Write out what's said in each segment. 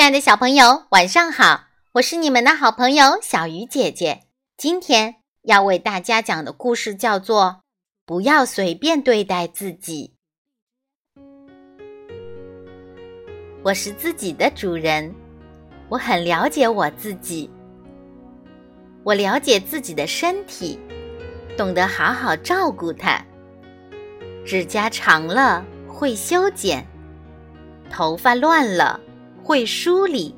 亲爱的小朋友，晚上好！我是你们的好朋友小鱼姐姐。今天要为大家讲的故事叫做《不要随便对待自己》。我是自己的主人，我很了解我自己。我了解自己的身体，懂得好好照顾它。指甲长了会修剪，头发乱了。会梳理，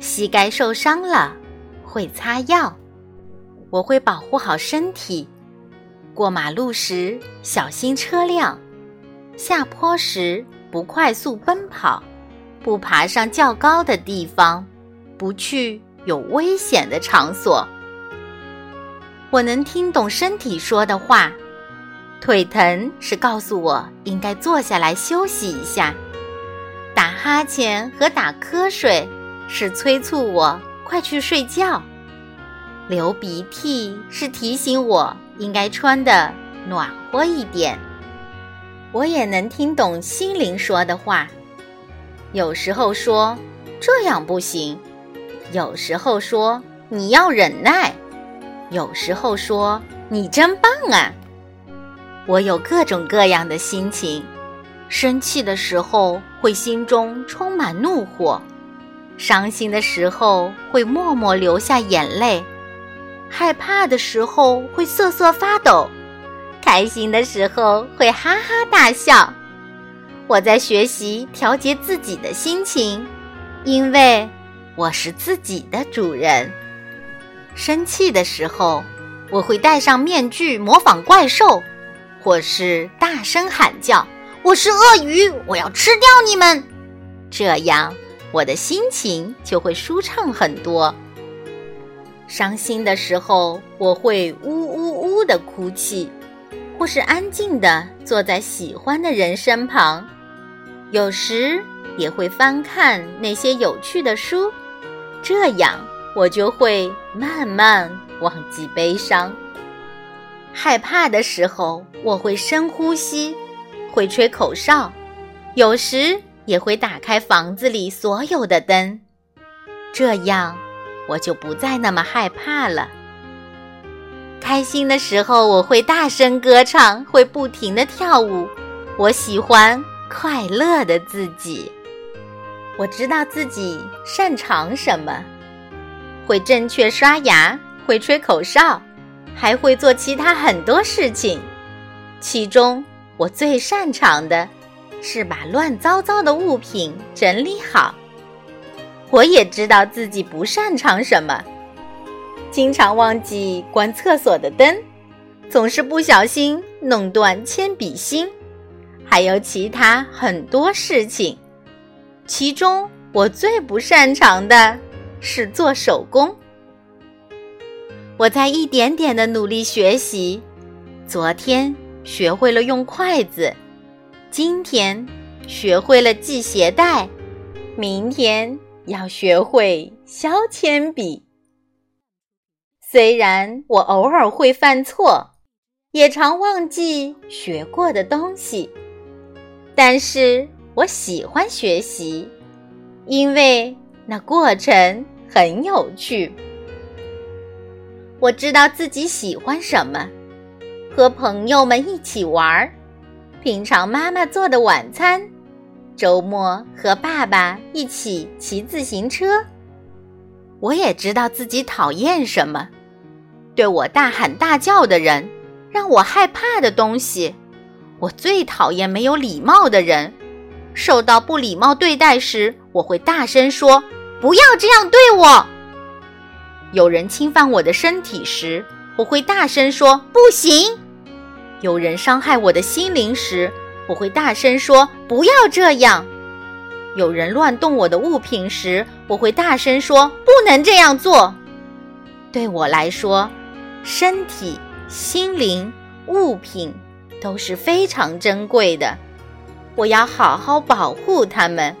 膝盖受伤了会擦药，我会保护好身体。过马路时小心车辆，下坡时不快速奔跑，不爬上较高的地方，不去有危险的场所。我能听懂身体说的话，腿疼是告诉我应该坐下来休息一下。哈欠和打瞌睡是催促我快去睡觉，流鼻涕是提醒我应该穿的暖和一点。我也能听懂心灵说的话，有时候说这样不行，有时候说你要忍耐，有时候说你真棒啊。我有各种各样的心情。生气的时候会心中充满怒火，伤心的时候会默默流下眼泪，害怕的时候会瑟瑟发抖，开心的时候会哈哈大笑。我在学习调节自己的心情，因为我是自己的主人。生气的时候，我会戴上面具模仿怪兽，或是大声喊叫。我是鳄鱼，我要吃掉你们，这样我的心情就会舒畅很多。伤心的时候，我会呜呜呜的哭泣，或是安静的坐在喜欢的人身旁，有时也会翻看那些有趣的书，这样我就会慢慢忘记悲伤。害怕的时候，我会深呼吸。会吹口哨，有时也会打开房子里所有的灯，这样我就不再那么害怕了。开心的时候，我会大声歌唱，会不停的跳舞。我喜欢快乐的自己。我知道自己擅长什么，会正确刷牙，会吹口哨，还会做其他很多事情，其中。我最擅长的是把乱糟糟的物品整理好。我也知道自己不擅长什么，经常忘记关厕所的灯，总是不小心弄断铅笔芯，还有其他很多事情。其中我最不擅长的是做手工。我在一点点的努力学习。昨天。学会了用筷子，今天学会了系鞋带，明天要学会削铅笔。虽然我偶尔会犯错，也常忘记学过的东西，但是我喜欢学习，因为那过程很有趣。我知道自己喜欢什么。和朋友们一起玩儿，品尝妈妈做的晚餐，周末和爸爸一起骑自行车。我也知道自己讨厌什么，对我大喊大叫的人，让我害怕的东西。我最讨厌没有礼貌的人，受到不礼貌对待时，我会大声说：“不要这样对我。”有人侵犯我的身体时，我会大声说：“不行。”有人伤害我的心灵时，我会大声说：“不要这样。”有人乱动我的物品时，我会大声说：“不能这样做。”对我来说，身体、心灵、物品都是非常珍贵的，我要好好保护它们，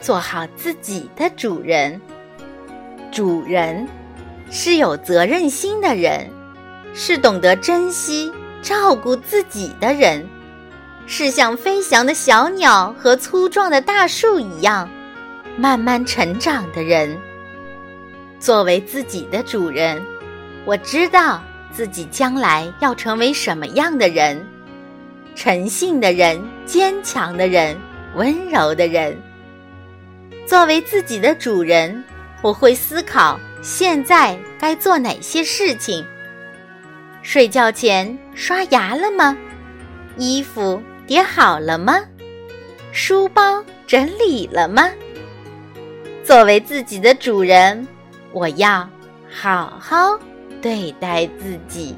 做好自己的主人。主人是有责任心的人，是懂得珍惜。照顾自己的人，是像飞翔的小鸟和粗壮的大树一样，慢慢成长的人。作为自己的主人，我知道自己将来要成为什么样的人：诚信的人，坚强的人，温柔的人。作为自己的主人，我会思考现在该做哪些事情。睡觉前刷牙了吗？衣服叠好了吗？书包整理了吗？作为自己的主人，我要好好对待自己。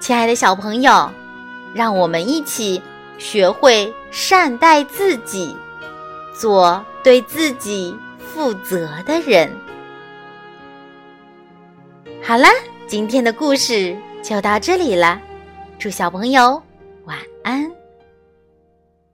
亲爱的小朋友，让我们一起学会善待自己，做对自己负责的人。好了，今天的故事就到这里了。祝小朋友晚安。